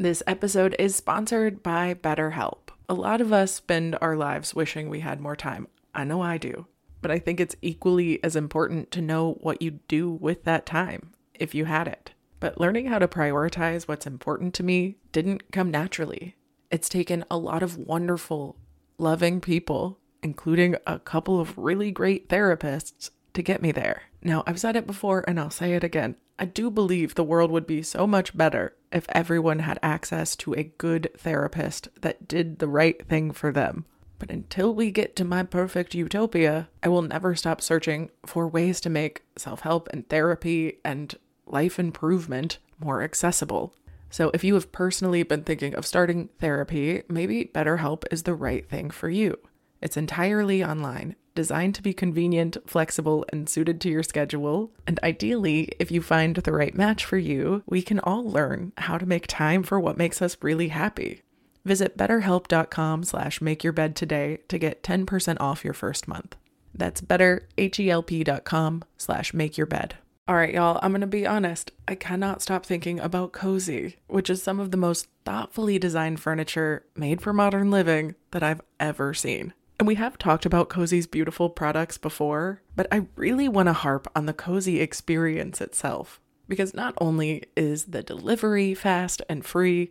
This episode is sponsored by BetterHelp. A lot of us spend our lives wishing we had more time. I know I do. But I think it's equally as important to know what you'd do with that time if you had it. But learning how to prioritize what's important to me didn't come naturally. It's taken a lot of wonderful, loving people, including a couple of really great therapists, to get me there. Now, I've said it before and I'll say it again. I do believe the world would be so much better if everyone had access to a good therapist that did the right thing for them. But until we get to my perfect utopia, I will never stop searching for ways to make self help and therapy and life improvement more accessible. So, if you have personally been thinking of starting therapy, maybe BetterHelp is the right thing for you. It's entirely online, designed to be convenient, flexible, and suited to your schedule. And ideally, if you find the right match for you, we can all learn how to make time for what makes us really happy. Visit betterhelp.com slash makeyourbed today to get 10% off your first month. That's betterhelp.com slash makeyourbed. All right, y'all, I'm going to be honest. I cannot stop thinking about Cozey, which is some of the most thoughtfully designed furniture made for modern living that I've ever seen. And we have talked about Cozey's beautiful products before, but I really want to harp on the Cozey experience itself. Because not only is the delivery fast and free,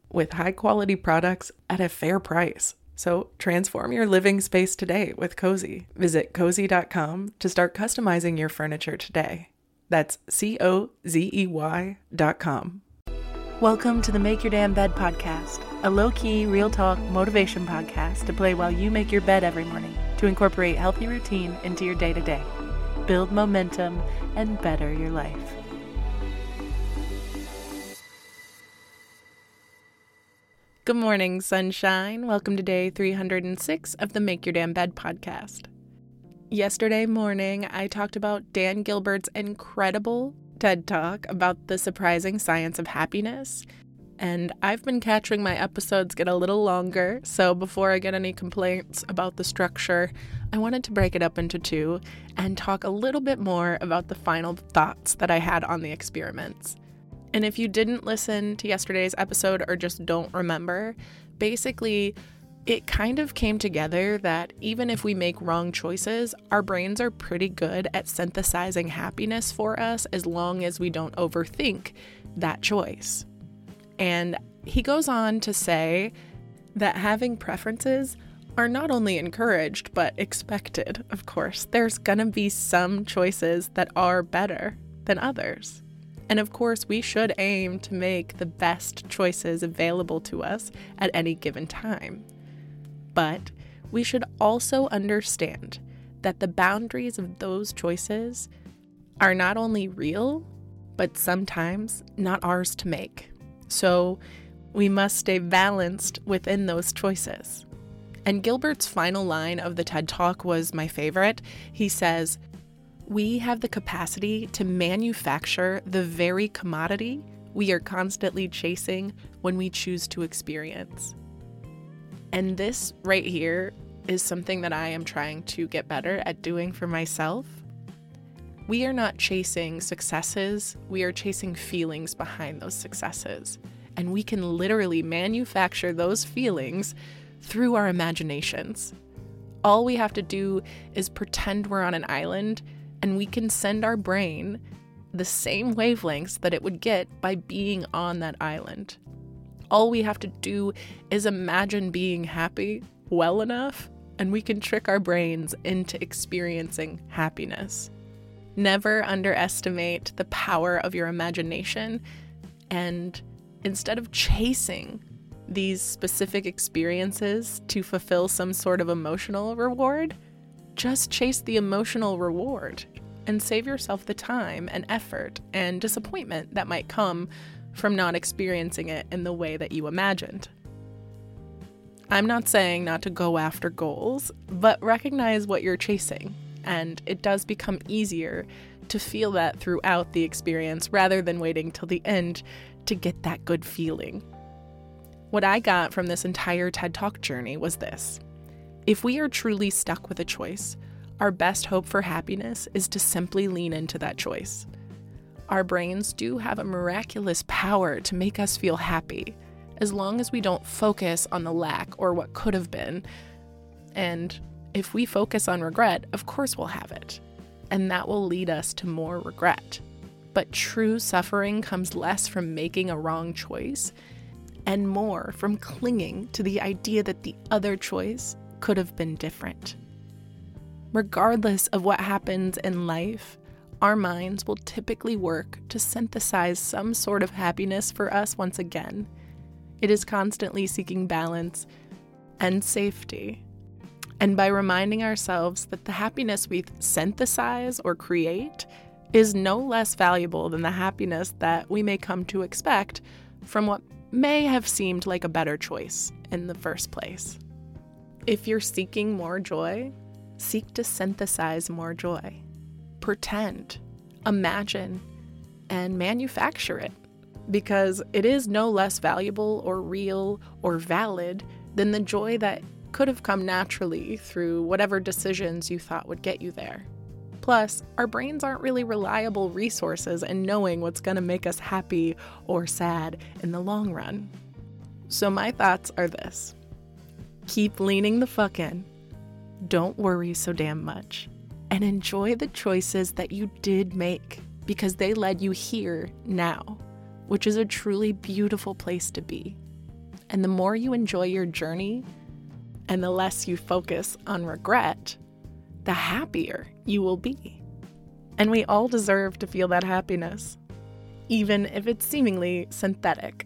with high quality products at a fair price. So transform your living space today with Cozey. Visit cozey.com to start customizing your furniture today. That's C O Z E Y dot com. Welcome to the Make Your Damn Bed podcast, a low key, real talk motivation podcast to play while you make your bed every morning to incorporate healthy routine into your day to day, build momentum, and better your life. Good morning, sunshine. Welcome to day 306 of the Make Your Damn Bed podcast. Yesterday morning, I talked about Dan Gilbert's incredible TED Talk about the surprising science of happiness. And I've been catching my episodes get a little longer, so before I get any complaints about the structure, I wanted to break it up into two and talk a little bit more about the final thoughts that I had on the experiments. And if you didn't listen to yesterday's episode or just don't remember, basically, it kind of came together that even if we make wrong choices, our brains are pretty good at synthesizing happiness for us as long as we don't overthink that choice. And he goes on to say that having preferences are not only encouraged, but expected, of course. There's gonna be some choices that are better than others. And of course, we should aim to make the best choices available to us at any given time. But we should also understand that the boundaries of those choices are not only real, but sometimes not ours to make. So we must stay balanced within those choices. And Gilbert's final line of the TED Talk was my favorite. He says, we have the capacity to manufacture the very commodity we are constantly chasing when we choose to experience. And this right here is something that I am trying to get better at doing for myself. We are not chasing successes, we are chasing feelings behind those successes. And we can literally manufacture those feelings through our imaginations. All we have to do is pretend we're on an island and we can send our brain the same wavelengths that it would get by being on that island. All we have to do is imagine being happy well enough, and we can trick our brains into experiencing happiness. Never underestimate the power of your imagination, and instead of chasing these specific experiences to fulfill some sort of emotional reward, just chase the emotional reward and save yourself the time and effort and disappointment that might come from not experiencing it in the way that you imagined. I'm not saying not to go after goals, but recognize what you're chasing, and it does become easier to feel that throughout the experience rather than waiting till the end to get that good feeling. What I got from this entire TED Talk journey was this if we are truly stuck with a choice, our best hope for happiness is to simply lean into that choice. Our brains do have a miraculous power to make us feel happy, as long as we don't focus on the lack or what could have been. And if we focus on regret, of course we'll have it. And that will lead us to more regret. But true suffering comes less from making a wrong choice and more from clinging to the idea that the other choice could have been different. Regardless of what happens in life, our minds will typically work to synthesize some sort of happiness for us once again. It is constantly seeking balance and safety. And by reminding ourselves that the happiness we synthesize or create is no less valuable than the happiness that we may come to expect from what may have seemed like a better choice in the first place. If you're seeking more joy, seek to synthesize more joy. Pretend, imagine, and manufacture it because it is no less valuable or real or valid than the joy that could have come naturally through whatever decisions you thought would get you there. Plus, our brains aren't really reliable resources in knowing what's going to make us happy or sad in the long run. So, my thoughts are this keep leaning the fuck in don't worry so damn much and enjoy the choices that you did make because they led you here now, which is a truly beautiful place to be. And the more you enjoy your journey and the less you focus on regret, the happier you will be. And we all deserve to feel that happiness, even if it's seemingly synthetic.